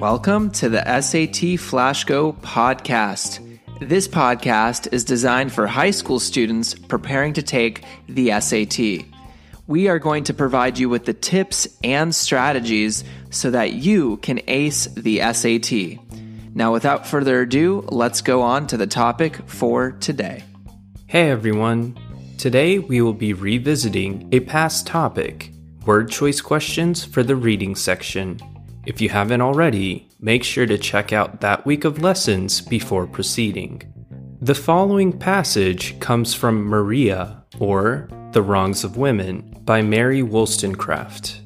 Welcome to the SAT FlashGo podcast. This podcast is designed for high school students preparing to take the SAT. We are going to provide you with the tips and strategies so that you can ace the SAT. Now, without further ado, let's go on to the topic for today. Hey everyone! Today we will be revisiting a past topic word choice questions for the reading section. If you haven't already, make sure to check out that week of lessons before proceeding. The following passage comes from Maria, or The Wrongs of Women, by Mary Wollstonecraft.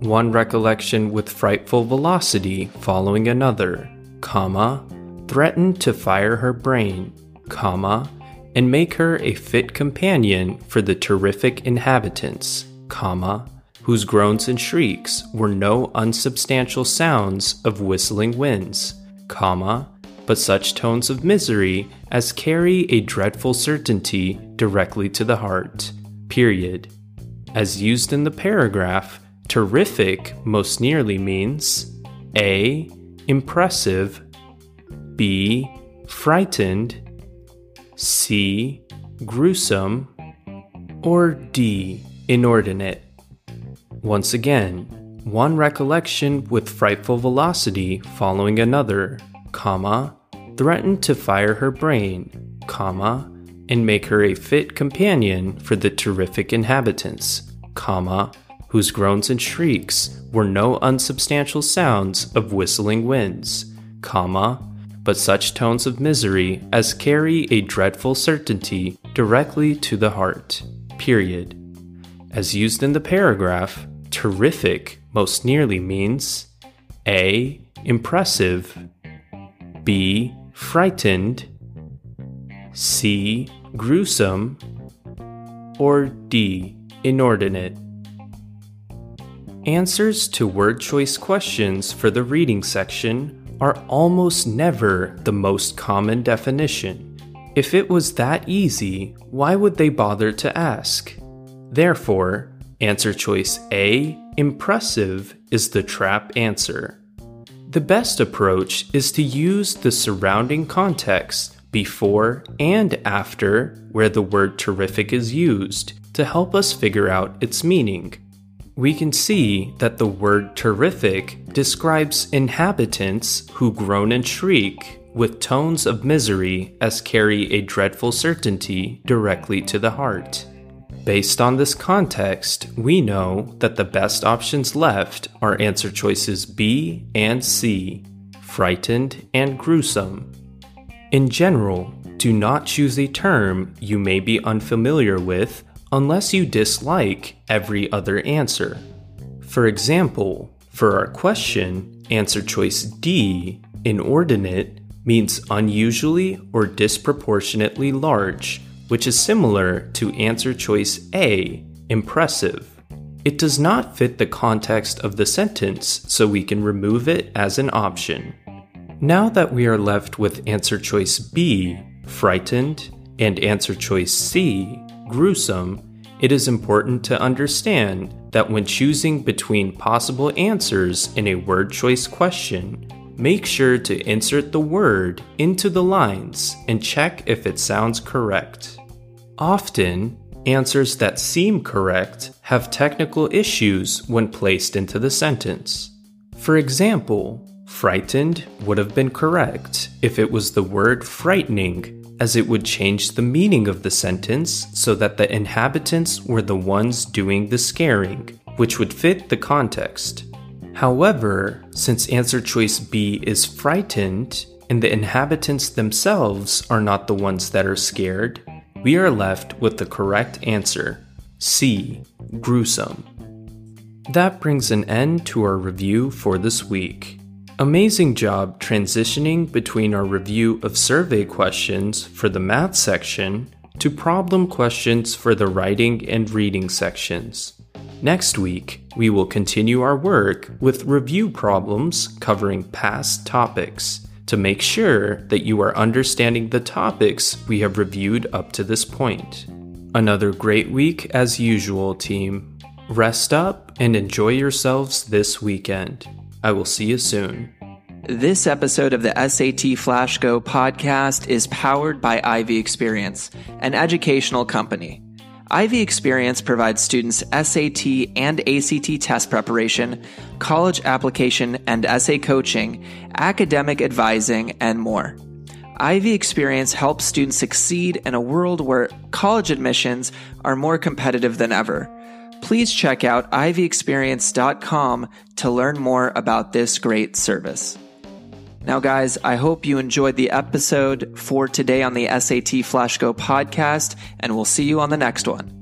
One recollection with frightful velocity following another, comma, threatened to fire her brain, comma, and make her a fit companion for the terrific inhabitants, comma, whose groans and shrieks were no unsubstantial sounds of whistling winds, comma, but such tones of misery as carry a dreadful certainty directly to the heart. Period. As used in the paragraph, terrific most nearly means A. Impressive, B. Frightened, C. Gruesome, or D. Inordinate. Once again, one recollection with frightful velocity following another, comma, threatened to fire her brain, comma, and make her a fit companion for the terrific inhabitants, comma, whose groans and shrieks were no unsubstantial sounds of whistling winds, comma, but such tones of misery as carry a dreadful certainty directly to the heart. Period. As used in the paragraph, terrific most nearly means A. Impressive, B. Frightened, C. Gruesome, or D. Inordinate. Answers to word choice questions for the reading section are almost never the most common definition. If it was that easy, why would they bother to ask? Therefore, Answer choice A, impressive, is the trap answer. The best approach is to use the surrounding context before and after where the word terrific is used to help us figure out its meaning. We can see that the word terrific describes inhabitants who groan and shriek with tones of misery as carry a dreadful certainty directly to the heart. Based on this context, we know that the best options left are answer choices B and C, frightened and gruesome. In general, do not choose a term you may be unfamiliar with unless you dislike every other answer. For example, for our question, answer choice D, inordinate, means unusually or disproportionately large which is similar to answer choice A, impressive. It does not fit the context of the sentence, so we can remove it as an option. Now that we are left with answer choice B, frightened, and answer choice C, gruesome, it is important to understand that when choosing between possible answers in a word choice question, make sure to insert the word into the lines and check if it sounds correct. Often, answers that seem correct have technical issues when placed into the sentence. For example, frightened would have been correct if it was the word frightening, as it would change the meaning of the sentence so that the inhabitants were the ones doing the scaring, which would fit the context. However, since answer choice B is frightened, and the inhabitants themselves are not the ones that are scared, we are left with the correct answer C. Gruesome. That brings an end to our review for this week. Amazing job transitioning between our review of survey questions for the math section to problem questions for the writing and reading sections. Next week, we will continue our work with review problems covering past topics to make sure that you are understanding the topics we have reviewed up to this point. Another great week as usual, team. Rest up and enjoy yourselves this weekend. I will see you soon. This episode of the SAT Flash Go podcast is powered by Ivy Experience, an educational company. Ivy Experience provides students SAT and ACT test preparation, college application and essay coaching, academic advising, and more. Ivy Experience helps students succeed in a world where college admissions are more competitive than ever. Please check out ivyexperience.com to learn more about this great service. Now, guys, I hope you enjoyed the episode for today on the SAT Flash Go podcast, and we'll see you on the next one.